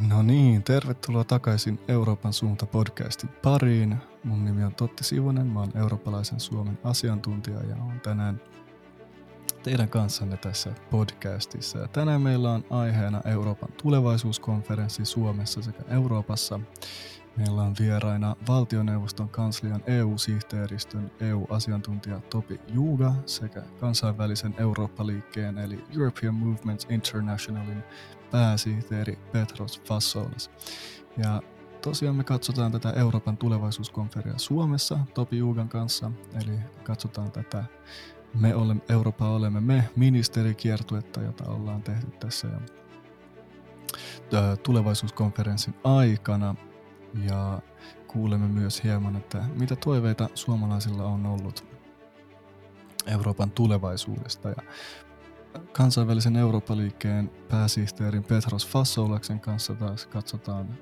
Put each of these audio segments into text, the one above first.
No niin, tervetuloa takaisin Euroopan suunta podcastin pariin. Mun nimi on Totti Sivonen, mä oon eurooppalaisen Suomen asiantuntija ja on tänään teidän kanssanne tässä podcastissa. Ja tänään meillä on aiheena Euroopan tulevaisuuskonferenssi Suomessa sekä Euroopassa. Meillä on vieraina valtioneuvoston kanslian EU-sihteeristön EU-asiantuntija Topi Juuga sekä kansainvälisen Eurooppa-liikkeen eli European Movements Internationalin pääsihteeri Petros Vassoulas. Ja tosiaan me katsotaan tätä Euroopan tulevaisuuskonferia Suomessa Topi Juugan kanssa, eli katsotaan tätä me olemme, Eurooppa olemme me ministerikiertuetta, jota ollaan tehty tässä ja tulevaisuuskonferenssin aikana. Ja kuulemme myös hieman, että mitä toiveita suomalaisilla on ollut Euroopan tulevaisuudesta. Ja kansainvälisen Eurooppa-liikkeen pääsihteerin Petros Fassoulaksen kanssa taas katsotaan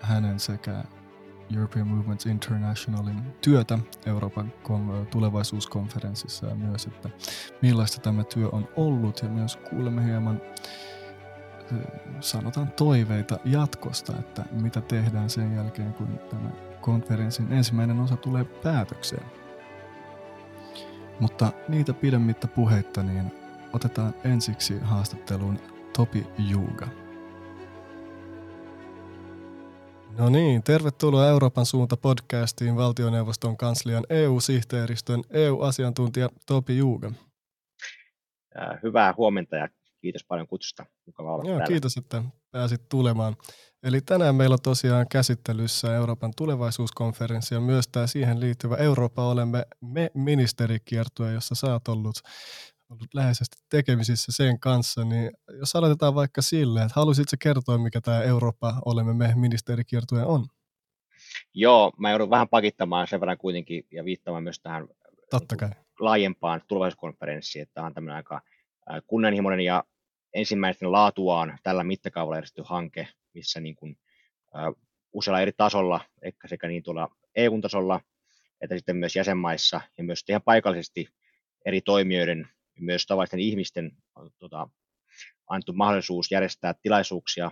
hänen sekä European Movements Internationalin työtä Euroopan tulevaisuuskonferenssissa ja myös, että millaista tämä työ on ollut ja myös kuulemme hieman sanotaan toiveita jatkosta, että mitä tehdään sen jälkeen, kun tämä konferenssin ensimmäinen osa tulee päätökseen. Mutta niitä pidemmittä puheitta, niin otetaan ensiksi haastatteluun Topi Juuga. No niin, tervetuloa Euroopan suunta podcastiin valtioneuvoston kanslian EU-sihteeristön EU-asiantuntija Topi Juuga. Hyvää huomenta ja kiitos paljon kutsusta. Mukava olla Joo, täällä. kiitos, että pääsit tulemaan. Eli tänään meillä on tosiaan käsittelyssä Euroopan tulevaisuuskonferenssi ja myös tämä siihen liittyvä Eurooppa olemme me ministerikiertue, jossa sä oot ollut ollut läheisesti tekemisissä sen kanssa, niin jos aloitetaan vaikka sille, että haluaisitko kertoa, mikä tämä Eurooppa olemme me ministerikiertue on? Joo, mä joudun vähän pakittamaan sen verran kuitenkin ja viittamaan myös tähän Totta kai. laajempaan tulevaisuuskonferenssiin, että tämä on tämmöinen aika kunnianhimoinen ja ensimmäisen laatuaan tällä mittakaavalla järjestetty hanke, missä niin kuin, usealla eri tasolla, ehkä sekä niin tuolla EU-tasolla, että sitten myös jäsenmaissa ja myös ihan paikallisesti eri toimijoiden myös tavallisten ihmisten on tota, annettu mahdollisuus järjestää tilaisuuksia,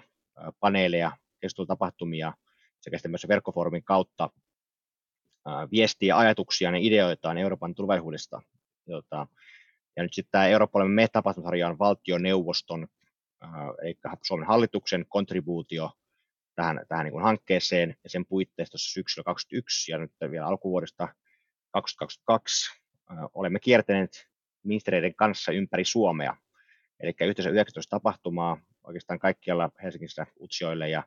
paneeleja, keskustelutapahtumia sekä sitten myös verkkofoorumin kautta viestiä ajatuksia ja ideoitaan Euroopan tulevaisuudesta. Tota, ja nyt sitten tämä Eurooppalainen me-tapahtumasarja on valtioneuvoston, eli Suomen hallituksen kontribuutio tähän, tähän niin hankkeeseen ja sen puitteistossa syksyllä 2021 ja nyt vielä alkuvuodesta 2022 olemme kiertäneet ministereiden kanssa ympäri Suomea. Eli yhteensä 19 tapahtumaa oikeastaan kaikkialla Helsingissä Utsjoille ja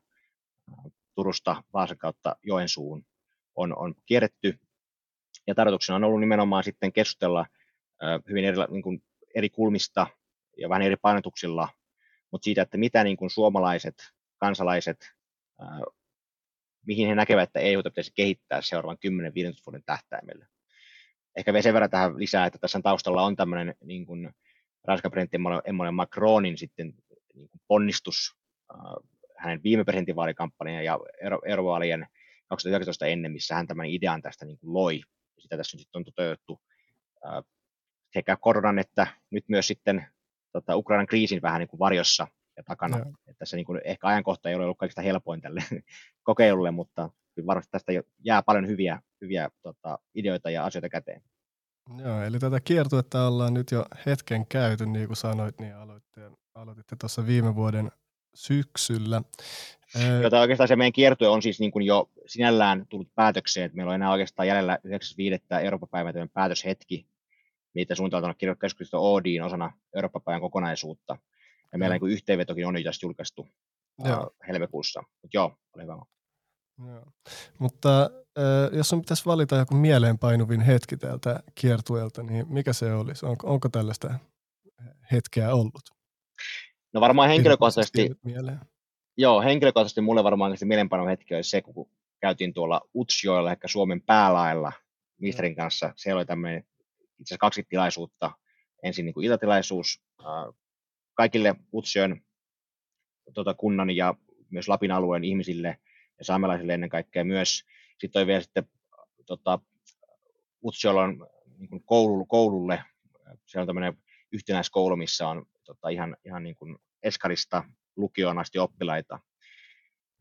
Turusta Vaasan kautta Joensuun on, on kierretty. Ja tarkoituksena on ollut nimenomaan sitten keskustella hyvin eri, niin kuin eri kulmista ja vähän eri painotuksilla, mutta siitä, että mitä niin kuin suomalaiset kansalaiset, mihin he näkevät, että EU pitäisi kehittää seuraavan 10-15 vuoden tähtäimellä ehkä vielä sen verran tähän lisää, että tässä taustalla on tämmöinen niin kuin Ranskan presidentti Emmanuel Macronin sitten niin kuin ponnistus äh, hänen viime presidentinvaalikampanjan ja eurovaalien 2019 ennen, missä hän tämän idean tästä niin kuin loi. Sitä tässä sitten on toteutettu äh, sekä koronan että nyt myös sitten tota, Ukrainan kriisin vähän niin kuin varjossa ja takana. No. Että tässä niin kuin, ehkä ajankohta ei ole ollut kaikista helpoin tälle kokeilulle, mutta kyllä varmasti tästä jää paljon hyviä, hyviä tota, ideoita ja asioita käteen. Joo, eli tätä kiertuetta ollaan nyt jo hetken käyty, niin kuin sanoit, niin aloitte, aloititte tuossa viime vuoden syksyllä. Jota oikeastaan se meidän kiertue on siis niin kuin jo sinällään tullut päätökseen, että meillä on enää oikeastaan jäljellä 9.5. Euroopan päivän päätöshetki, mitä suuntautunut kirjoituskeskustelusta Oodiin osana Euroopan päivän kokonaisuutta. Ja meillä niin yhteenvetokin on jo tästä julkaistu joo. helmikuussa. Mutta joo, oli hyvä. Joo. Mutta jos on pitäisi valita joku mieleenpainuvin hetki täältä kiertueelta, niin mikä se olisi? Onko, onko tällaista hetkeä ollut? No varmaan henkilökohtaisesti, joo, henkilökohtaisesti mulle varmaan mieleenpainuva hetki olisi se, kun käytiin tuolla Utsjoella, ehkä Suomen päälailla ministerin kanssa. Se oli tämmöinen itse asiassa kaksi tilaisuutta. Ensin niin kuin iltatilaisuus äh, kaikille Utsjoen tota, kunnan ja myös Lapin alueen ihmisille – ja saamelaisille ennen kaikkea myös. Sitten on vielä sitten tota, Utsjolan niin koululle, koululle, se on tämmöinen yhtenäiskoulu, missä on tota, ihan, ihan niin kuin Eskarista lukioon asti oppilaita.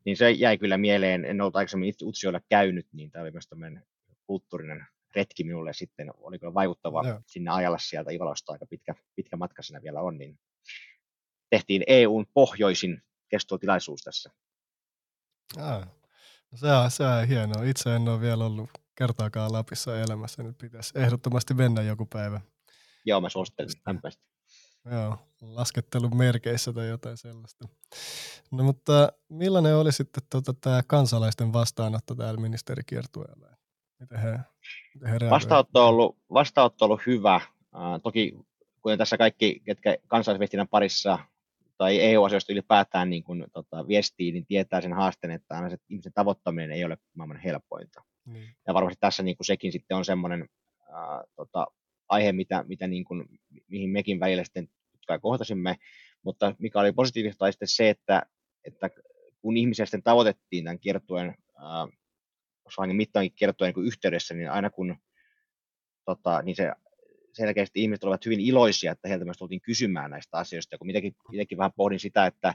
Niin se jäi kyllä mieleen, en ollut aikaisemmin itse Utsioilla käynyt, niin tämä oli myös tämmöinen kulttuurinen retki minulle sitten, oli kyllä vaikuttava Joo. sinne ajalla sieltä Ivalosta, aika pitkä, pitkä matka siinä vielä on, niin tehtiin EUn pohjoisin kestotilaisuus tässä. Ah, se on, se on hienoa. Itse en ole vielä ollut kertaakaan Lapissa elämässä. Nyt pitäisi ehdottomasti mennä joku päivä. Joo, mä suosittelen lämpimästi. Joo, laskettelun merkeissä tai jotain sellaista. No mutta millainen oli sitten tota, tämä kansalaisten vastaanotto täällä ministerikiertueella? Miten he, miten he vastaanotto, on ollut, vastaanotto on ollut hyvä. Uh, toki kuten tässä kaikki, ketkä kansalaisviestinnän parissa tai EU-asioista ylipäätään niin kun, tota, viestii, niin tietää sen haasteen, että aina se ihmisen tavoittaminen ei ole maailman helpointa. Mm. Ja varmasti tässä niin kuin sekin sitten on semmoinen äh, tota, aihe, mitä, mitä niin kuin, mihin mekin välillä sitten kai kohtasimme, mutta mikä oli positiivista oli sitten se, että, että kun ihmisiä sitten tavoitettiin tämän kiertueen, äh, mittaankin kiertueen niin yhteydessä, niin aina kun tota, niin se selkeästi ihmiset olivat hyvin iloisia, että heiltä myös tultiin kysymään näistä asioista. Ja kun mitäkin vähän pohdin sitä, että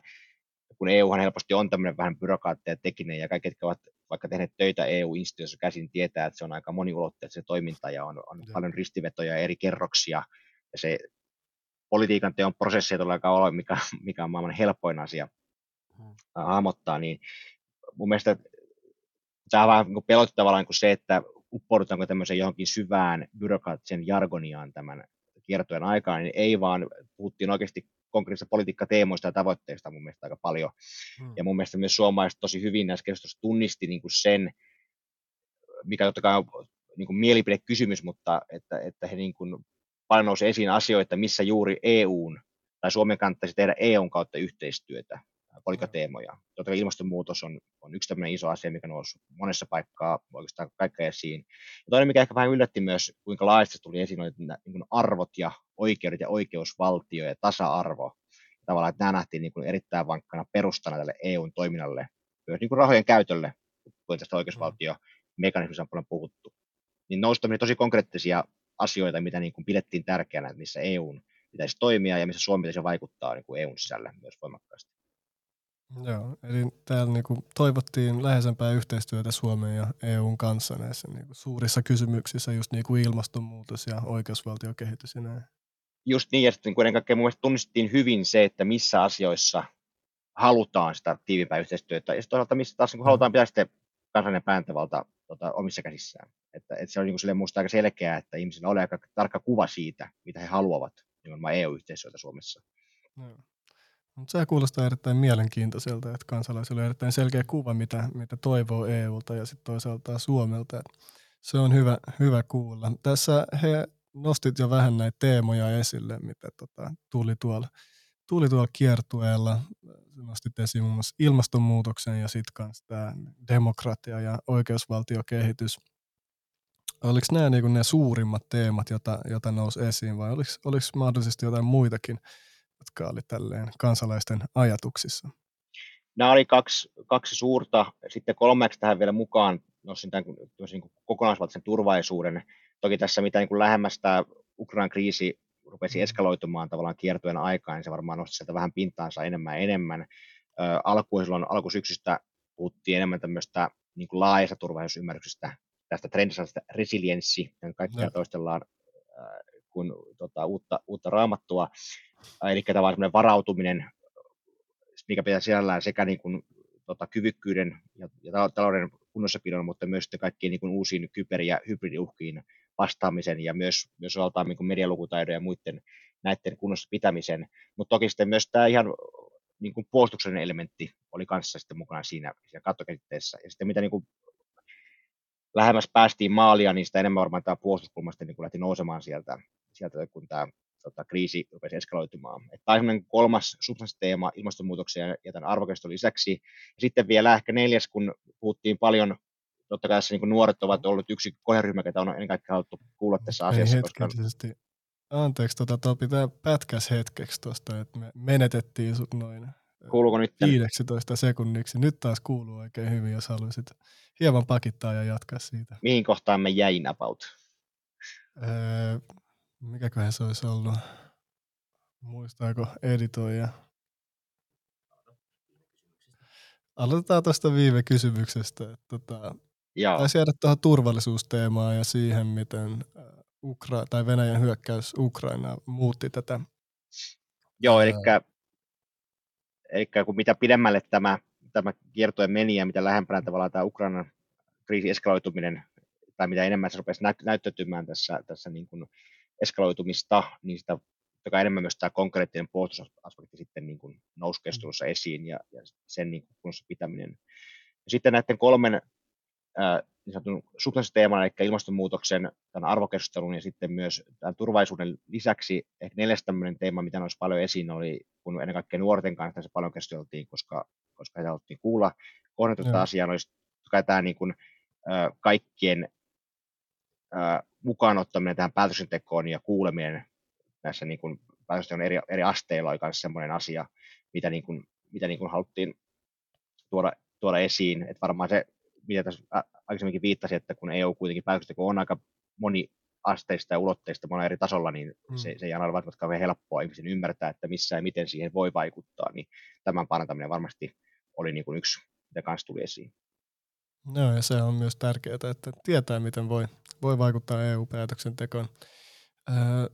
kun EUhan helposti on tämmöinen vähän byrokraatteja tekinen ja kaikki, jotka ovat vaikka tehneet töitä EU-instituutiossa käsin, tietää, että se on aika moniulotteinen se toiminta ja on, on paljon ristivetoja ja eri kerroksia. Ja se politiikan teon prosessi ei todellakaan ole mikä, mikä on maailman helpoin asia hmm. hahmottaa, niin mun mielestä tämä on vähän niin pelottavaa niin kuin se, että uppoudutaanko tämmöiseen johonkin syvään byrokraattisen jargoniaan tämän kiertojen aikaan, niin ei vaan puhuttiin oikeasti konkreettisista politiikkateemoista ja tavoitteista mun mielestä aika paljon. Hmm. Ja mun mielestä myös suomalaiset tosi hyvin näissä keskustelussa tunnisti niin kuin sen, mikä totta kai on niin kuin mielipidekysymys, mutta että, että he niin kuin paljon nousi esiin asioita, missä juuri EUn tai Suomen kannattaisi tehdä EUn kautta yhteistyötä politiikateemoja. Totta kai ilmastonmuutos on, on yksi tämmöinen iso asia, mikä nousi monessa paikkaa oikeastaan kaikkea esiin. Ja toinen, mikä ehkä vähän yllätti myös, kuinka laajasti tuli esiin, oli niin arvot ja oikeudet ja oikeusvaltio ja tasa-arvo. Tavallaan, että nämä nähtiin niin kuin erittäin vankkana perustana tälle EUn toiminnalle, myös niin kuin rahojen käytölle, kun tästä oikeusvaltiomekanismista on paljon puhuttu. Niin nousi tosi konkreettisia asioita, mitä niin kuin pidettiin tärkeänä, että missä EUn pitäisi toimia ja missä Suomi pitäisi vaikuttaa niin kuin EUn sisällä myös voimakkaasti. Joo, eli täällä niinku toivottiin läheisempää yhteistyötä Suomen ja EUn kanssa näissä niinku suurissa kysymyksissä, just niinku ilmastonmuutos ja oikeusvaltiokehitys ja näin. Just niin, ja sitten niin ennen kaikkea mun tunnistettiin hyvin se, että missä asioissa halutaan sitä tiivimpää yhteistyötä, ja toisaalta missä taas niin halutaan pitää sitten kansallinen pääntävalta tota, omissa käsissään. Että, että se on niin kuin musta aika selkeää, että ihmisillä on aika tarkka kuva siitä, mitä he haluavat nimenomaan EU-yhteistyötä Suomessa. No. Mutta se kuulostaa erittäin mielenkiintoiselta, että kansalaisilla on erittäin selkeä kuva, mitä, mitä toivoo EUlta ja sitten toisaalta Suomelta. Se on hyvä, hyvä kuulla. Tässä he nostit jo vähän näitä teemoja esille, mitä tota, tuli, tuolla, tuli tuolla kiertueella. Nostit esiin muun muassa ilmastonmuutoksen ja sitten kanssa tämä demokratia ja oikeusvaltiokehitys. Oliko nämä niin ne suurimmat teemat, joita, joita nousi esiin vai oliko mahdollisesti jotain muitakin jotka oli tälleen kansalaisten ajatuksissa? Nämä oli kaksi, kaksi suurta. Sitten kolmeksi tähän vielä mukaan nostin tämän niin kuin kokonaisvaltaisen turvallisuuden. Toki tässä mitä niin lähemmäs tämä Ukrainan kriisi rupesi mm. eskaloitumaan tavallaan kiertojen aikaan, niin se varmaan nosti sieltä vähän pintaansa enemmän ja enemmän. alkuun silloin alkusyksystä puhuttiin enemmän tämmöistä niin kuin laajasta turvallisuusymmärryksestä, tästä trendistä resilienssi, kaikki no. toistellaan kuin tota, uutta, uutta raamattua. Eli tavallaan semmoinen varautuminen, mikä pitää sisällään sekä niin kuin, tota, kyvykkyyden ja, ja talouden kunnossapidon, mutta myös kaikkiin niin kuin uusiin kyber- ja hybridiuhkiin vastaamisen ja myös, myös osaltaan niin kuin medialukutaidon ja muiden näiden kunnossa pitämisen. Mutta toki sitten myös tämä ihan niin kuin puolustuksen elementti oli kanssa sitten mukana siinä, siinä kattokäsitteessä. Ja sitten mitä niin kuin lähemmäs päästiin maalia, niin sitä enemmän varmaan tämä puolustuskulma sitten niin lähti nousemaan sieltä, sieltä kun tämä tota, kriisi rupesi eskaloitumaan. Tämä on kolmas substanssiteema ilmastonmuutoksen ja tämän arvokeston lisäksi. Ja sitten vielä ehkä neljäs, kun puhuttiin paljon, totta kai tässä niin nuoret ovat olleet yksi kohderyhmä, jota on ennen kaikkea haluttu kuulla tässä asiassa. Koska... Anteeksi, tota, tuo pitää pätkäs hetkeksi tuosta, että me menetettiin sut noin Kuuluuko nyt? 15 sekunniksi. Nyt taas kuuluu oikein hyvin, jos haluaisit hieman pakittaa ja jatkaa siitä. Mihin kohtaan me jäin about? Öö, mikäköhän se olisi ollut? Muistaako editoija? aloitetaan tuosta viime kysymyksestä. Tota, taisi jäädä tuohon turvallisuusteemaan ja siihen, miten Ukra- tai Venäjän hyökkäys Ukraina muutti tätä. Joo, eli, eli kun mitä pidemmälle tämä, tämä kiertojen meni ja mitä lähempänä tavallaan tämä Ukrainan kriisi eskaloituminen, tai mitä enemmän se rupesi näyttäytymään tässä, tässä niin kuin eskaloitumista, niin sitä joka enemmän myös tämä konkreettinen puolustusaspekti sitten niin kuin nousi keskustelussa esiin ja, ja sen niin kuin pitäminen. Ja sitten näiden kolmen ää, niin sanotun substanssiteeman, eli ilmastonmuutoksen, tämän arvokeskustelun ja sitten myös tämän turvallisuuden lisäksi ehkä neljäs tämmöinen teema, mitä nousi paljon esiin, oli kun ennen kaikkea nuorten kanssa tässä paljon keskusteltiin, koska, koska heitä haluttiin kuulla kohdentusta asiaa, olisi kai tämä niin kuin, ää, kaikkien ää, mukaan ottaminen tähän päätöksentekoon ja kuuleminen näissä niin kuin, päätösten eri, eri asteilla oli myös sellainen asia, mitä, niin kuin, mitä niin kuin haluttiin tuoda, tuoda esiin. Että varmaan se, mitä tässä aikaisemminkin viittasi, että kun EU kuitenkin päätöksenteko on aika moni asteista ja ulotteista monella eri tasolla, niin mm. se, se ei aina ole välttämättä kauhean helppoa ihmisen ymmärtää, että missä ja miten siihen voi vaikuttaa, niin tämän parantaminen varmasti oli niin kuin yksi, mitä kanssa tuli esiin. No ja se on myös tärkeää, että tietää, miten voi, voi vaikuttaa EU-päätöksentekoon. Öö,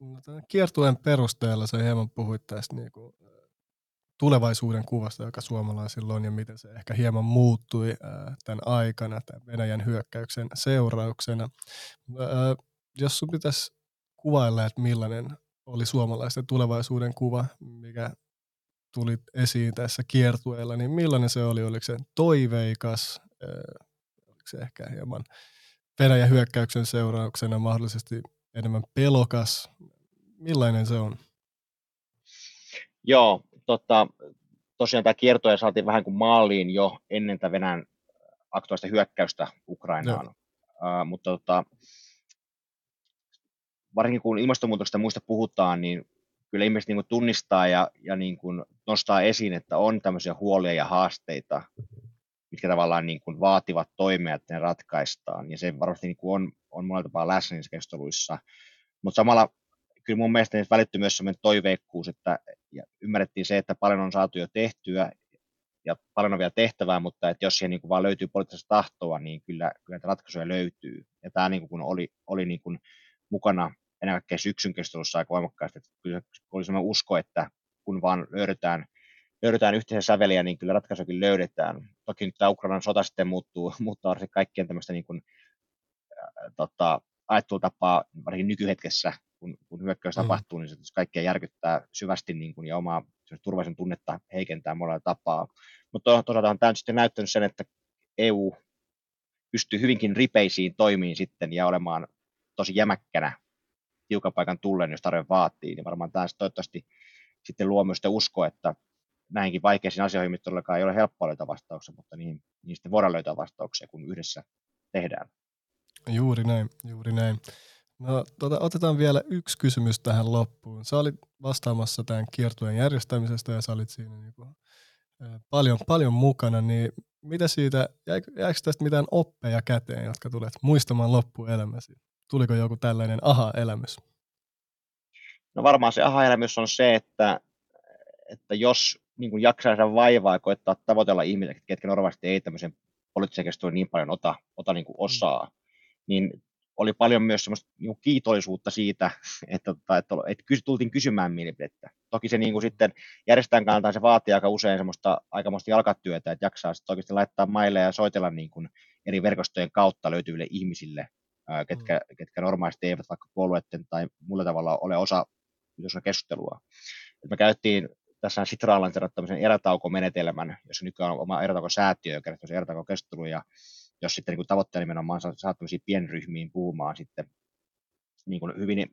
no, kiertueen perusteella sä hieman puhuit tästä niin kuin tulevaisuuden kuvasta, joka suomalaisilla on ja miten se ehkä hieman muuttui tämän aikana, tämän Venäjän hyökkäyksen seurauksena. Jos sun pitäisi kuvailla, että millainen oli suomalaisten tulevaisuuden kuva, mikä tuli esiin tässä kiertueella, niin millainen se oli? Oliko se toiveikas? Oliko se ehkä hieman Venäjän hyökkäyksen seurauksena mahdollisesti enemmän pelokas? Millainen se on? Joo, tota, tosiaan tämä kiertoja saatiin vähän kuin maaliin jo ennen tätä Venäjän aktuaalista hyökkäystä Ukrainaan. No. Uh, mutta tota, varsinkin kun ilmastonmuutoksesta muista puhutaan, niin kyllä ihmiset niin tunnistaa ja, ja niin kuin nostaa esiin, että on tämmöisiä huolia ja haasteita, mitkä tavallaan niin kuin vaativat toimia, että ne ratkaistaan. Ja se varmasti niin kuin on, on monella tapaa läsnä niissä keskusteluissa. Mutta samalla kyllä mun mielestä niistä myös sellainen toiveikkuus, että ja ymmärrettiin se, että paljon on saatu jo tehtyä ja paljon on vielä tehtävää, mutta että jos siihen niin kuin vaan löytyy poliittista tahtoa, niin kyllä, kyllä ratkaisuja löytyy. Ja tämä niin kuin, kun oli, oli niin kuin mukana ennen kaikkea syksyn keskustelussa aika voimakkaasti, että kyllä oli sellainen usko, että kun vaan löydetään, löydetään yhteisen säveliä, niin kyllä ratkaisuakin löydetään. Toki nyt tämä Ukrainan sota sitten muuttuu, muuttaa kaikkien tämmöistä niin kuin, äh, tota, ajattelutapaa, varsinkin nykyhetkessä, kun, kun hyökkäys mm. tapahtuu, niin se kaikkea järkyttää syvästi niin kuin, ja omaa turvallisen tunnetta heikentää monella tapaa. Mutta toisaalta tämä on sitten näyttänyt sen, että EU pystyy hyvinkin ripeisiin toimiin sitten ja olemaan tosi jämäkkänä tiukan paikan tullen, jos tarve vaatii, niin varmaan tämä toivottavasti sitten luo myös uskoa, että näinkin vaikeisiin asioihin, mitä todellakaan ei ole helppoa löytää vastauksia, mutta niihin, niihin sitten voidaan löytää vastauksia, kun yhdessä tehdään. Juuri näin, juuri näin. No, tota, otetaan vielä yksi kysymys tähän loppuun. Sä olit vastaamassa tämän kiertueen järjestämisestä ja sä olit siinä niin kuin, paljon, paljon mukana, niin mitä siitä, jäikö, jäikö tästä mitään oppeja käteen, jotka tulet muistamaan loppuelämäsi? Tuliko joku tällainen aha-elämys? No varmaan se aha-elämys on se, että, että jos niin kuin jaksaa sen vaivaa ja koettaa tavoitella ihmisiä, ketkä normaalisti ei tämmöisen poliittisen keskustelun niin paljon ota, ota niin kuin mm. osaa, niin oli paljon myös semmoista niin kiitollisuutta siitä, että, että, että, että tultiin kysymään mielipidettä. Toki se niin kuin sitten järjestään kannalta se vaatii aika usein semmoista aikamoista jalkatyötä, että jaksaa sitten oikeasti laittaa maille ja soitella niin kuin eri verkostojen kautta löytyville ihmisille, ketkä, mm. ketkä normaalisti eivät vaikka puolueiden tai mulla tavalla ole osa keskustelua. Et me käyttiin tässä Sitraan tämmöisen erätaukomenetelmän, jossa nykyään on oma erätaukosäätiö, joka kertoo erätaukokeskustelua, ja jos sitten niin tavoitteena nimenomaan saat pienryhmiin puhumaan sitten niin kuin hyvin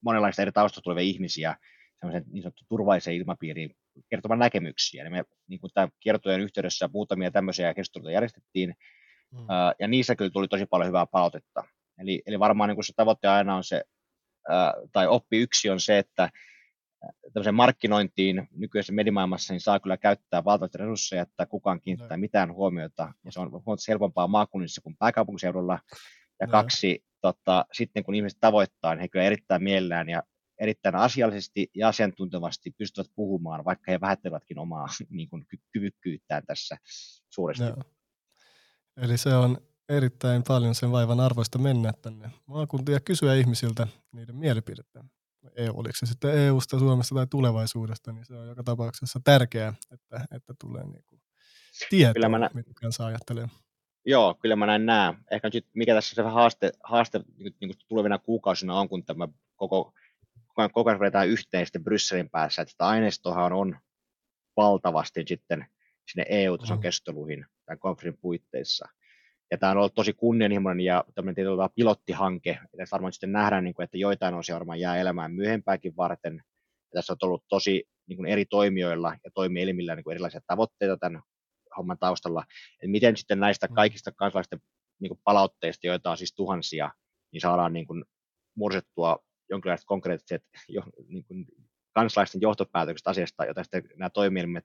monenlaista eri taustasta tulevia ihmisiä semmoisen niin sanottu turvallisen ilmapiiriin kertomaan näkemyksiä. Eli me niin kuin tämän kiertojen yhteydessä muutamia tämmöisiä keskusteluita järjestettiin, mm. ja niissä kyllä tuli tosi paljon hyvää palautetta. Eli, eli varmaan niin kuin se tavoite aina on se, tai oppi yksi on se, että tämmöiseen markkinointiin nykyisessä medimaailmassa niin saa kyllä käyttää valtavasti resursseja, että kukaan kiinnittää no. mitään huomiota, ja se on huomattavasti helpompaa maakunnissa kuin pääkaupunkiseudulla. Ja no. kaksi, tota, sitten kun ihmiset tavoittaa, niin he kyllä erittäin mielellään ja erittäin asiallisesti ja asiantuntevasti pystyvät puhumaan, vaikka he vähättelevätkin omaa niin kuin, kyvykkyyttään tässä suuresti. Joo. Eli se on erittäin paljon sen vaivan arvoista mennä tänne maakuntiin ja kysyä ihmisiltä niiden mielipidettä. EU, oliko se sitten EUsta, Suomesta tai tulevaisuudesta, niin se on joka tapauksessa tärkeää, että, että tulee niin kuin tietoa, kyllä mä nä- mitä kanssa ajattelee. Joo, kyllä mä näin näen. Ehkä nyt, mikä tässä se haaste, haaste niin kuin tulevina kuukausina on, kun tämä koko, koko ajan vedetään yhteen sitten Brysselin päässä, että sitä aineistohan on valtavasti sitten sinne EU-tason mm. keskusteluihin tämän konferenssin puitteissa. Ja tämä on ollut tosi kunnianhimoinen ja tämmöinen tietyllä pilottihanke. Ja tässä varmaan sitten nähdään, niin kuin, että joitain osia varmaan jää elämään myöhempääkin varten. Ja tässä on ollut tosi niin kuin eri toimijoilla ja toimielimillä niin kuin erilaisia tavoitteita tämän homman taustalla. Että miten sitten näistä mm. kaikista kansalaisten niin kuin palautteista, joita on siis tuhansia, niin saadaan niin kuin muodostettua jonkinlaiset konkreettiset jo, niin kuin kansalaisten johtopäätökset asiasta, jota sitten nämä toimielimet,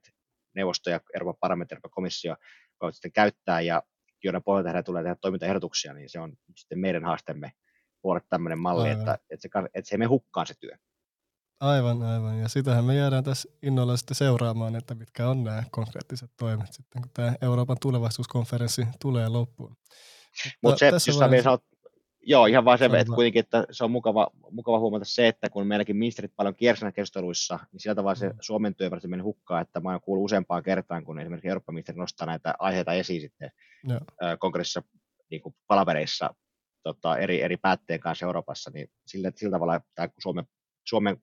neuvosto ja Euroopan parlamentti, Euroopan komissio voivat sitten käyttää ja joiden pohjalta heidän tulee tehdä toimintaehdotuksia, niin se on sitten meidän haasteemme luoda tämmöinen malli, että, että, se, että se ei mene hukkaan se työ. Aivan, aivan. Ja sitähän me jäädään tässä innolla sitten seuraamaan, että mitkä on nämä konkreettiset toimet sitten, kun tämä Euroopan tulevaisuuskonferenssi tulee loppuun. Mutta Mut se, jos vaiheessa... vielä joo, ihan vaan se, että kuitenkin, että se on mukava, mukava huomata se, että kun meilläkin ministerit paljon kiersi keskusteluissa, niin sillä tavalla se mm. Suomen työ varsin meni hukkaan, että mä oon kuullut useampaan kertaan, kun esimerkiksi Euroopan ministeri nostaa näitä aiheita esiin sitten Joo. kongressissa niin kuin palavereissa tota, eri, eri päätteen kanssa Euroopassa, niin sillä, sillä tavalla tämä Suomen, Suomen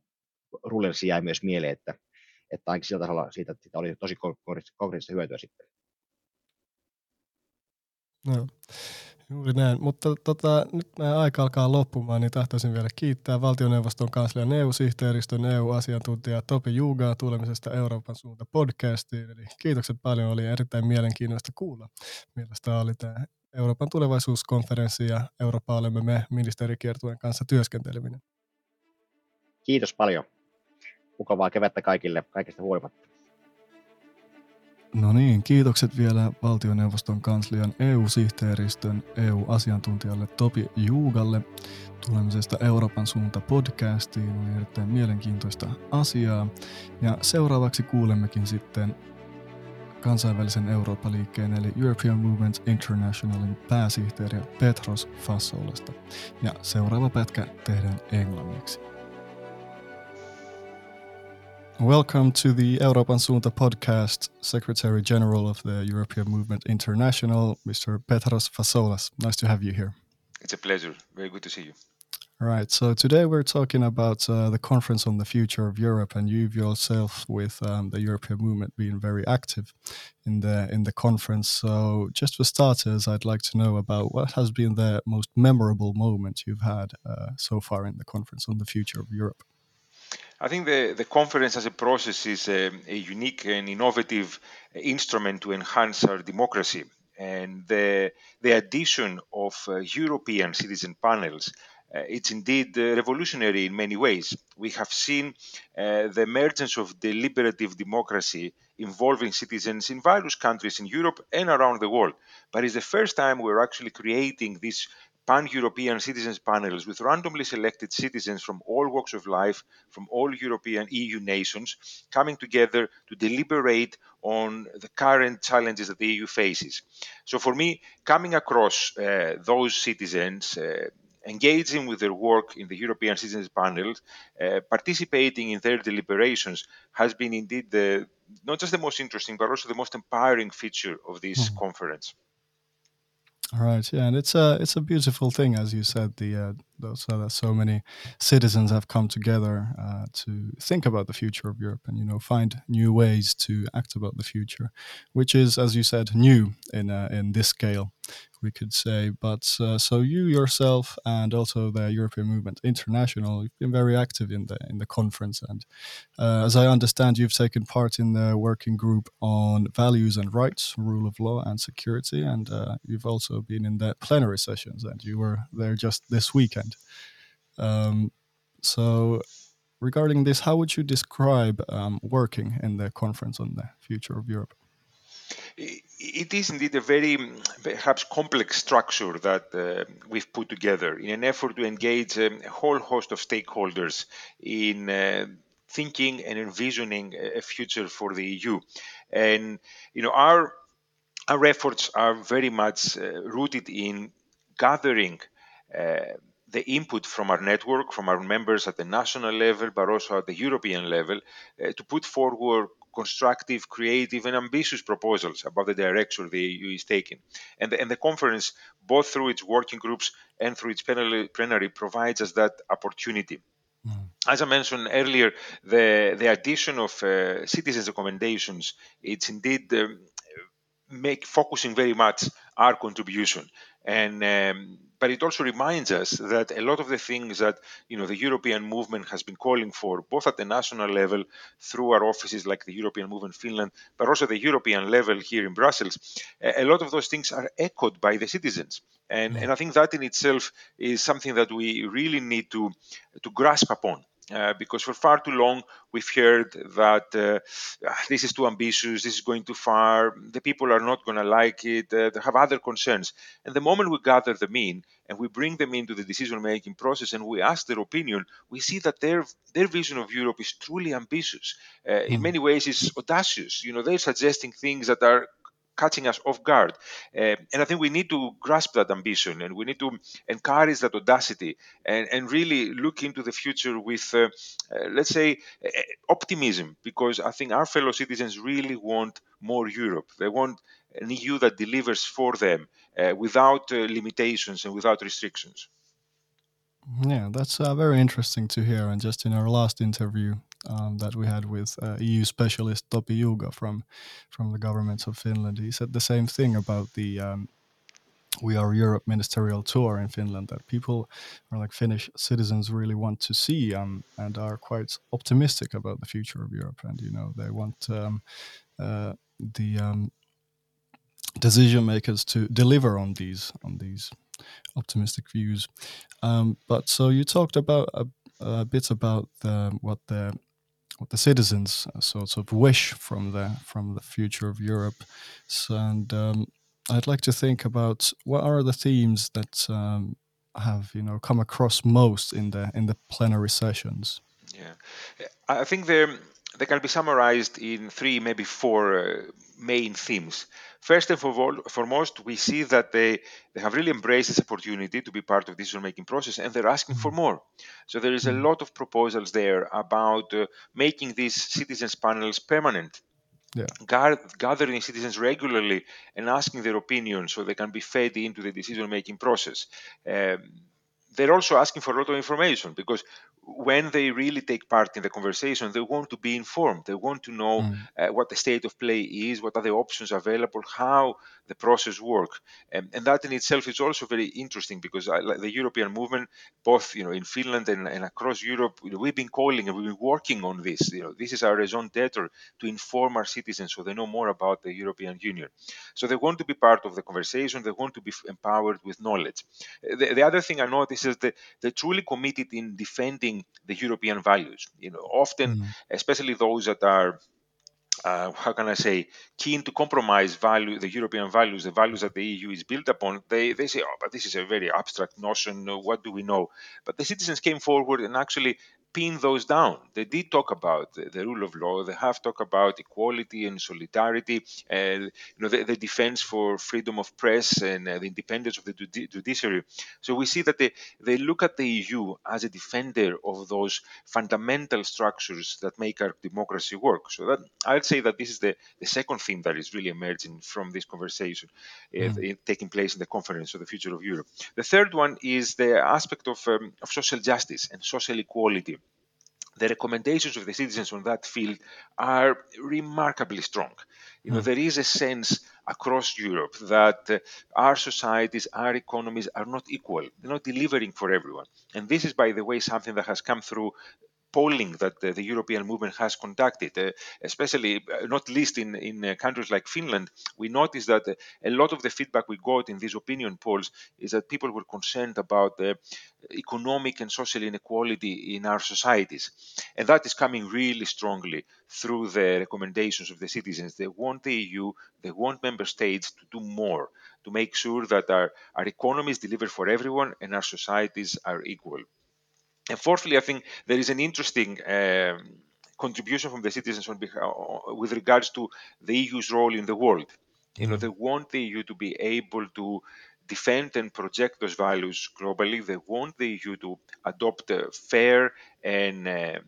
rullenssi jäi myös mieleen, että, että ainakin sillä tasolla siitä, siitä oli tosi konkreettista hyötyä sitten. No. Juuri näin, mutta tota, nyt meidän aika alkaa loppumaan, niin tahtoisin vielä kiittää valtioneuvoston kanslian EU-sihteeristön EU-asiantuntija Topi Jugaa tulemisesta Euroopan suunta podcastiin. Eli kiitokset paljon, oli erittäin mielenkiintoista kuulla, millaista oli tämä Euroopan tulevaisuuskonferenssi ja Eurooppa olemme me ministerikiertueen kanssa työskenteleminen. Kiitos paljon. Mukavaa kevättä kaikille kaikista huolimatta. No niin, kiitokset vielä valtioneuvoston kanslian EU-sihteeristön EU-asiantuntijalle Topi Juugalle tulemisesta Euroopan suunta podcastiin. Oli erittäin mielenkiintoista asiaa. Ja seuraavaksi kuulemmekin sitten kansainvälisen Eurooppa-liikkeen eli European Movement Internationalin pääsihteeriä Petros Fassolasta. Ja seuraava pätkä tehdään englanniksi. Welcome to the Euroopan Suunta podcast, Secretary General of the European Movement International, Mr. Petros Fasolas. Nice to have you here. It's a pleasure. Very good to see you. All right. So today we're talking about uh, the conference on the future of Europe, and you've yourself, with um, the European movement, being very active in the in the conference. So, just for starters, I'd like to know about what has been the most memorable moment you've had uh, so far in the conference on the future of Europe. I think the, the conference as a process is a, a unique and innovative instrument to enhance our democracy. And the, the addition of uh, European citizen panels uh, it's indeed uh, revolutionary in many ways. We have seen uh, the emergence of deliberative democracy involving citizens in various countries in Europe and around the world. But it's the first time we're actually creating this pan-European citizens panels with randomly selected citizens from all walks of life, from all European EU nations, coming together to deliberate on the current challenges that the EU faces. So for me, coming across uh, those citizens, uh, engaging with their work in the European Citizens Panel, uh, participating in their deliberations has been indeed the not just the most interesting, but also the most empowering feature of this mm. conference. All right, yeah, and it's a it's a beautiful thing, as you said. The uh, so that so many citizens have come together uh, to think about the future of Europe, and you know find new ways to act about the future, which is, as you said, new in uh, in this scale we could say. But uh, so you yourself and also the European Movement International, you've been very active in the in the conference, and uh, as I understand, you've taken part in the working group on values and rights, rule of law, and security, and uh, you've also been in the plenary sessions, and you were there just this weekend. Um, so. Regarding this, how would you describe um, working in the conference on the future of Europe? It is indeed a very perhaps complex structure that uh, we've put together in an effort to engage a whole host of stakeholders in uh, thinking and envisioning a future for the EU. And you know our our efforts are very much uh, rooted in gathering uh, the input from our network, from our members at the national level, but also at the European level, uh, to put forward constructive, creative, and ambitious proposals about the direction the EU is taking. And the, and the conference, both through its working groups and through its plenary, provides us that opportunity. Mm. As I mentioned earlier, the, the addition of uh, citizens' recommendations, it's indeed um, make focusing very much our contribution and um, but it also reminds us that a lot of the things that you know the European movement has been calling for, both at the national level through our offices like the European Movement Finland, but also the European level here in Brussels, a lot of those things are echoed by the citizens, and mm. and I think that in itself is something that we really need to to grasp upon. Uh, because for far too long we've heard that uh, ah, this is too ambitious, this is going too far, the people are not going to like it, uh, they have other concerns. And the moment we gather them in and we bring them into the decision making process and we ask their opinion, we see that their their vision of Europe is truly ambitious. Mm. In hmm. many ways, it's audacious. You know, they're suggesting things that are catching us off guard. Uh, and I think we need to grasp that ambition and we need to encourage that audacity and, and really look into the future with, uh, uh, let's say, optimism, because I think our fellow citizens really want more Europe. They want an EU that delivers for them uh, without uh, limitations and without restrictions. Yeah, that's uh, very interesting to hear. And just in our last interview um, that we had with uh, EU specialist Topi Juuga from from the government of Finland, he said the same thing about the um, We Are Europe ministerial tour in Finland. That people or like Finnish citizens really want to see um, and are quite optimistic about the future of Europe. And you know they want um, uh, the um, decision makers to deliver on these on these optimistic views. Um, but so you talked about a, a bit about the, what the the citizens uh, sort of wish from the from the future of Europe. So, and um, I'd like to think about what are the themes that um, have you know come across most in the in the plenary sessions. Yeah, I think they they can be summarized in three, maybe four uh, main themes. First and foremost, we see that they, they have really embraced this opportunity to be part of the decision-making process, and they're asking for mm-hmm. more. So there is a mm-hmm. lot of proposals there about uh, making these citizens panels permanent. Yeah. gathering citizens regularly and asking their opinion so they can be fed into the decision-making process. Um, they're also asking for a lot of information because when they really take part in the conversation, they want to be informed. They want to know mm. uh, what the state of play is, what are the options available, how the process works, and, and that in itself is also very interesting because I, like the European movement, both you know in Finland and, and across Europe, you know, we've been calling and we've been working on this. You know, this is our raison d'être to inform our citizens so they know more about the European Union. So they want to be part of the conversation. They want to be empowered with knowledge. The, the other thing I notice is that they're truly committed in defending the European values. You know, often, mm. especially those that are uh, how can I say, keen to compromise value, the European values, the values that the EU is built upon, they, they say, oh, but this is a very abstract notion. What do we know? But the citizens came forward and actually pin those down. They did talk about the, the, rule of law. They have talked about equality and solidarity, and you know the, the defense for freedom of press and uh, the independence of the judiciary. So we see that they, they look at the EU as a defender of those fundamental structures that make our democracy work. So that I'd say that this is the, the second theme that is really emerging from this conversation mm. uh, taking place in the conference of the future of Europe. The third one is the aspect of, um, of social justice and social equality the recommendations of the citizens on that field are remarkably strong. You know, mm. there is a sense across Europe that uh, our societies, our economies are not equal. They're not delivering for everyone. And this is, by the way, something that has come through polling that uh, the European movement has conducted, uh, especially uh, not least in, in uh, countries like Finland, we noticed that uh, a lot of the feedback we got in these opinion polls is that people were concerned about the economic and social inequality in our societies. And that is coming really strongly through the recommendations of the citizens. They want the EU, they want member states to do more to make sure that our, our economies deliver for everyone and our societies are equal. And fourthly, I think there is an interesting um, contribution from the citizens on behalf, with regards to the EU's role in the world. You know, mm-hmm. they want the EU to be able to defend and project those values globally. They want the EU to adopt a fair and uh,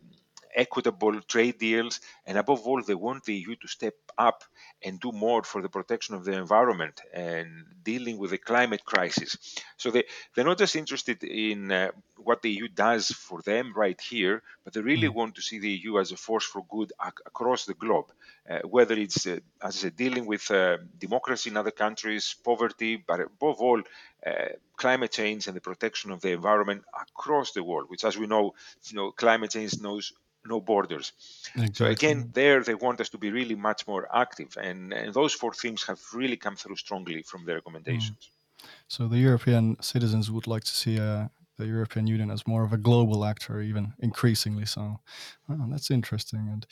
equitable trade deals, and above all, they want the EU to step up and do more for the protection of the environment and dealing with the climate crisis. So they, they're not just interested in uh, what the EU does for them right here, but they really mm. want to see the EU as a force for good ac- across the globe, uh, whether it's, uh, as I said, dealing with uh, democracy in other countries, poverty, but above all, uh, climate change and the protection of the environment across the world, which, as we know, you know, climate change knows no borders. Exactly. So again, there they want us to be really much more active, and, and those four themes have really come through strongly from the recommendations. Mm. So the European citizens would like to see uh, the European Union as more of a global actor, even increasingly so. Oh, that's interesting, and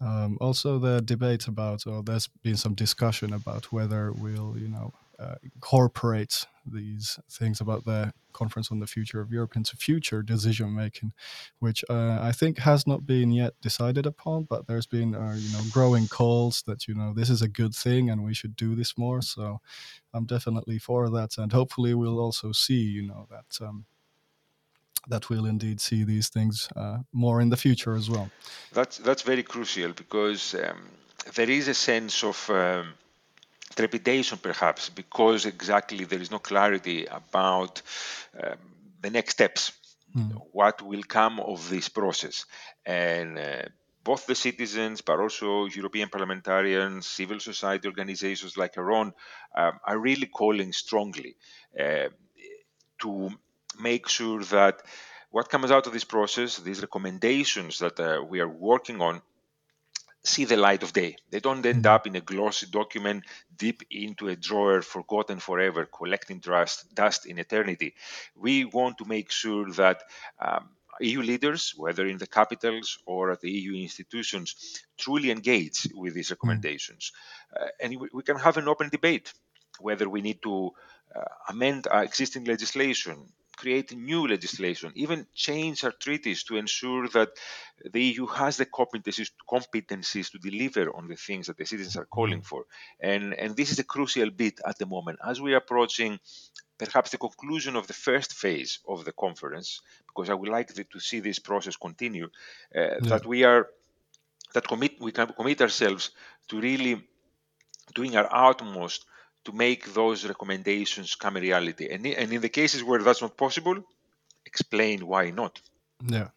um, also the debate about, or there's been some discussion about whether we'll, you know, uh, incorporate these things about the conference on the future of Europe into future decision making, which uh, I think has not been yet decided upon. But there's been uh, you know growing calls that you know this is a good thing and we should do this more. So I'm definitely for that, and hopefully we'll also see you know that. Um, that we'll indeed see these things uh, more in the future as well. That's that's very crucial because um, there is a sense of um, trepidation perhaps because exactly there is no clarity about um, the next steps mm. what will come of this process and uh, both the citizens but also european parliamentarians civil society organizations like our own um, are really calling strongly uh, to make sure that what comes out of this process these recommendations that uh, we are working on see the light of day. They don't end mm-hmm. up in a glossy document deep into a drawer, forgotten forever, collecting dust, dust in eternity. We want to make sure that um, EU leaders, whether in the capitals or at the EU institutions, truly engage with these mm-hmm. recommendations. Uh, and we, we, can have an open debate whether we need to uh, amend our existing legislation, create new legislation, even change our treaties to ensure that the EU has the competencies, competencies to deliver on the things that the citizens are calling for. And, and this is a crucial bit at the moment. As we are approaching perhaps the conclusion of the first phase of the conference, because I would like to see this process continue, uh, yeah. that we are that commit we can commit ourselves to really doing our utmost to make those recommendations come a reality. And, and in the cases where that's not possible, explain why not. Yeah.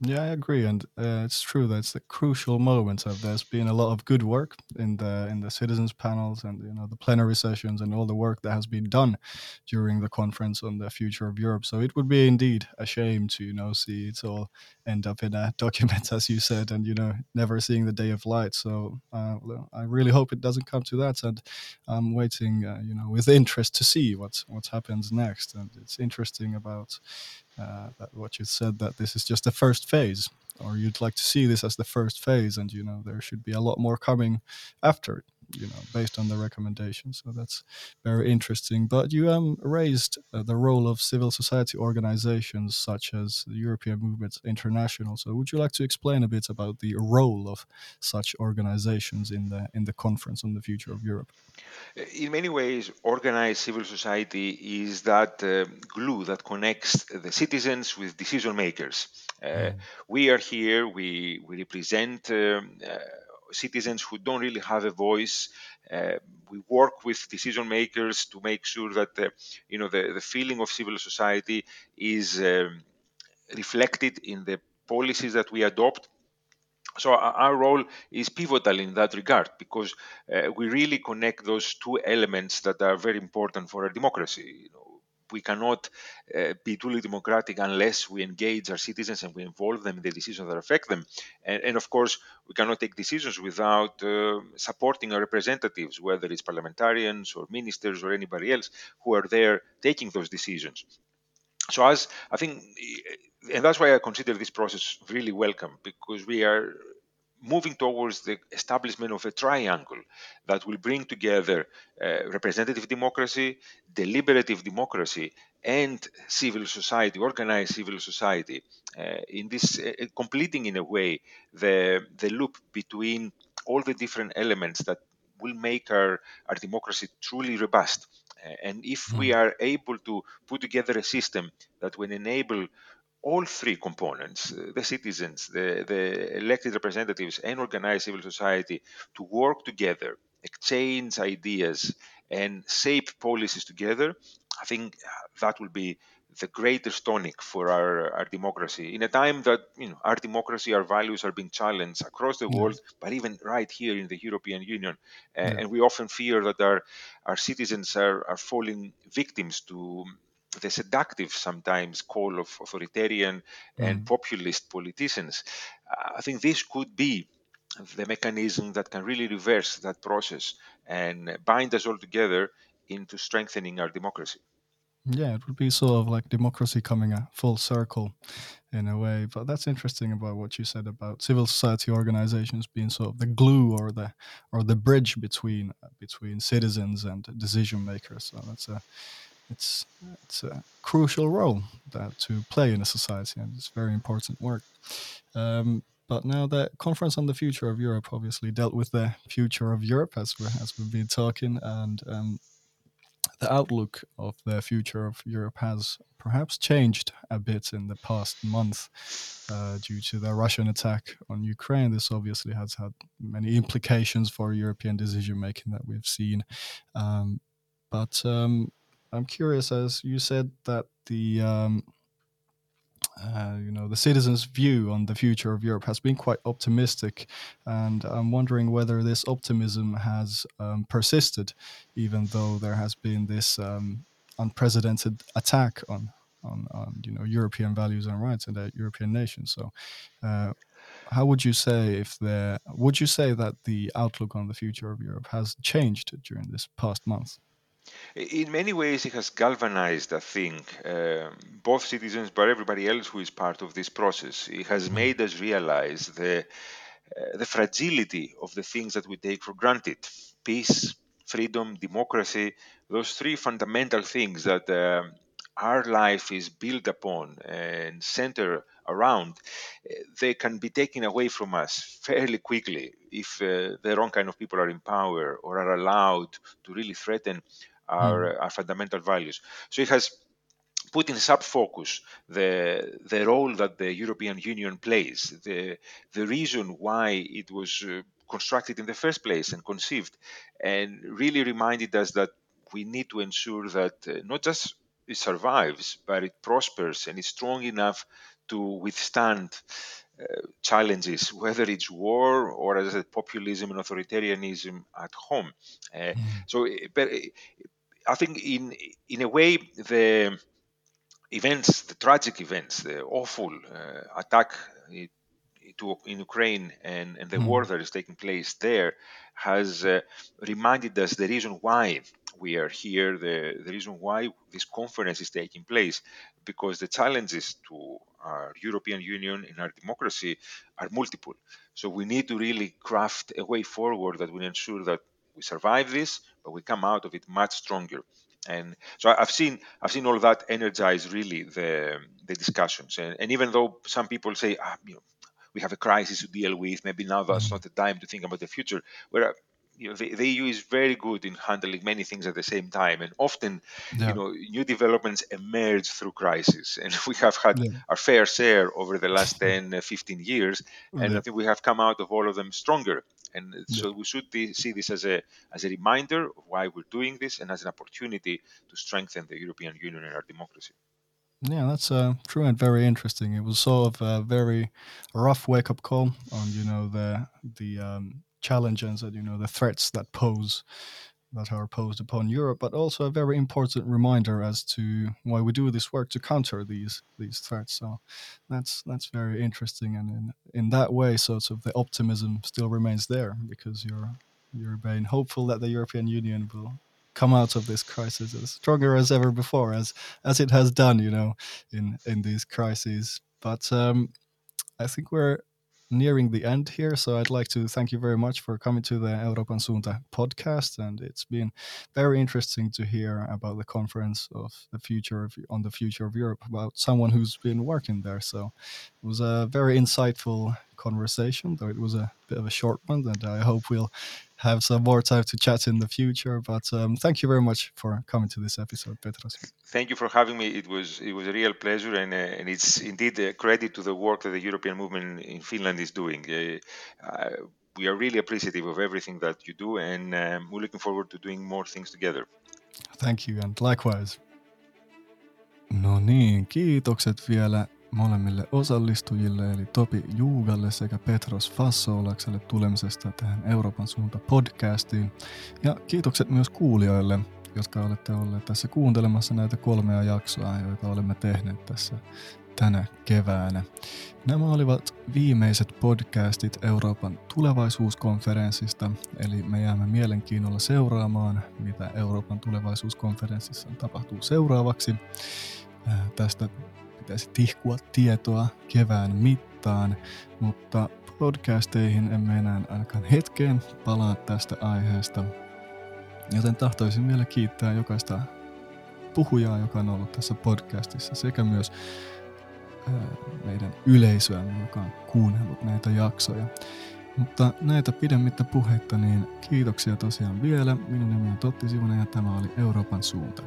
Yeah, I agree, and uh, it's true that it's the crucial moment. Of there's been a lot of good work in the in the citizens panels and you know the plenary sessions and all the work that has been done during the conference on the future of Europe. So it would be indeed a shame to you know see it all end up in a document, as you said, and you know never seeing the day of light. So uh, I really hope it doesn't come to that, and I'm waiting, uh, you know, with interest to see what what happens next. And it's interesting about uh, that what you said that this is just the first phase or you'd like to see this as the first phase and you know there should be a lot more coming after it you know based on the recommendations so that's very interesting. But you um raised uh, the role of civil society organizations such as the european movement international. So would you like to explain a bit about the role of such organizations in the in the conference on the future of europe? In many ways organized civil society is that uh, glue that connects the citizens with decision makers. Uh, mm. we are here we we represent um, uh, citizens who don't really have a voice. Uh, we work with decision makers to make sure that uh, you know the, the feeling of civil society is um, reflected in the policies that we adopt. So our role is pivotal in that regard because uh, we really connect those two elements that are very important for a democracy. You know, we cannot uh, be truly democratic unless we engage our citizens and we involve them in the decisions that affect them. And, and of course, we cannot take decisions without uh, supporting our representatives, whether it's parliamentarians or ministers or anybody else who are there taking those decisions. So, as I think, and that's why I consider this process really welcome because we are moving towards the establishment of a triangle that will bring together uh, representative democracy, deliberative democracy, and civil society, organized civil society, uh, in this uh, completing in a way the the loop between all the different elements that will make our, our democracy truly robust. Uh, and if we hmm. are able to put together a system that will enable all three components uh, the citizens, the, the elected representatives, and organized civil society to work together, exchange ideas, and shape policies together, I think that will be the greatest tonic for our, our democracy in a time that you know our democracy, our values are being challenged across the yeah. world, but even right here in the European Union, yeah. and we often fear that our our citizens are, are falling victims to the seductive sometimes call of authoritarian mm. and populist politicians. I think this could be the mechanism that can really reverse that process and bind us all together into strengthening our democracy. Yeah, it would be sort of like democracy coming a full circle in a way. But that's interesting about what you said about civil society organizations being sort of the glue or the or the bridge between between citizens and decision makers. So that's a it's it's a crucial role that to play in a society, and it's very important work. Um, but now the conference on the future of Europe obviously dealt with the future of Europe as we as we've been talking, and um, the outlook of the future of Europe has perhaps changed a bit in the past month uh, due to the Russian attack on Ukraine. This obviously has had many implications for European decision making that we've seen. Um, but um, I'm curious, as you said that the um, uh, you know the citizens' view on the future of Europe has been quite optimistic, and I'm wondering whether this optimism has um, persisted, even though there has been this um, unprecedented attack on, on, on you know European values and rights and the European nations. So. Uh, how would you say if the would you say that the outlook on the future of Europe has changed during this past month? In many ways, it has galvanized, I think, uh, both citizens, but everybody else who is part of this process. It has mm-hmm. made us realize the uh, the fragility of the things that we take for granted: peace, freedom, democracy. Those three fundamental things that uh, our life is built upon and center around, uh, they can be taken away from us fairly quickly if uh, the wrong kind of people are in power or are allowed to really threaten our, mm. our fundamental values. So it has put in sub focus the the role that the European Union plays, the the reason why it was uh, constructed in the first place and conceived, and really reminded us that we need to ensure that uh, not just it survives, but it prospers and is strong enough to withstand uh, challenges, whether it's war or as I said, populism and authoritarianism at home. Uh, mm. So, but I think in in a way the events, the tragic events, the awful uh, attack to, in Ukraine and, and the mm. war that is taking place there has uh, reminded us the reason why we are here, the, the reason why this conference is taking place, because the challenges to our European Union and our democracy are multiple. So we need to really craft a way forward that will ensure that we survive this, but we come out of it much stronger. And so I've seen I've seen all that energize really the the discussions. And, and even though some people say, ah, you know, we have a crisis to deal with, maybe now that's mm-hmm. not the time to think about the future. Where you know, the, the, EU is very good in handling many things at the same time, and often, yeah. you know, new developments emerge through crisis, and we have had yeah. our fair share over the last 10, uh, 15 years, and yeah. I think we have come out of all of them stronger. And so we should be, see this as a as a reminder of why we're doing this, and as an opportunity to strengthen the European Union and our democracy. Yeah, that's uh, true and very interesting. It was sort of a very rough wake up call on you know the the um, challenges and you know the threats that pose that are posed upon Europe, but also a very important reminder as to why we do this work to counter these these threats. So that's that's very interesting, and in in that way, sort of the optimism still remains there because you're you're being hopeful that the European Union will come out of this crisis as stronger as ever before, as as it has done, you know, in in these crises. But um, I think we're nearing the end here, so I'd like to thank you very much for coming to the Euroopan Suunta podcast, and it's been very interesting to hear about the conference of the future of, on the future of Europe about someone who's been working there. So it was a very insightful conversation, though it was a bit of a short one, and I hope we'll have some more time to chat in the future. But um, thank you very much for coming to this episode, Petros. Thank you for having me. It was it was a real pleasure, and uh, and it's indeed a credit to the work that the European movement in Finland is doing. Uh, uh, we are really appreciative of everything that you do, and um, we're looking forward to doing more things together. Thank you, and likewise. No niin, kiitokset vielä molemmille osallistujille, eli Topi Juugalle sekä Petros Fassoolakselle tulemisesta tähän Euroopan suunta podcastiin. Ja kiitokset myös kuulijoille, jotka olette olleet tässä kuuntelemassa näitä kolmea jaksoa, joita olemme tehneet tässä tänä keväänä. Nämä olivat viimeiset podcastit Euroopan tulevaisuuskonferenssista, eli me jäämme mielenkiinnolla seuraamaan, mitä Euroopan tulevaisuuskonferenssissa tapahtuu seuraavaksi. Tästä pitäisi tihkua tietoa kevään mittaan, mutta podcasteihin emme enää ainakaan hetkeen palaa tästä aiheesta. Joten tahtoisin vielä kiittää jokaista puhujaa, joka on ollut tässä podcastissa, sekä myös meidän yleisöä, joka on kuunnellut näitä jaksoja. Mutta näitä pidemmittä puhetta, niin kiitoksia tosiaan vielä. Minun nimi on Totti Sivonen ja tämä oli Euroopan suunta.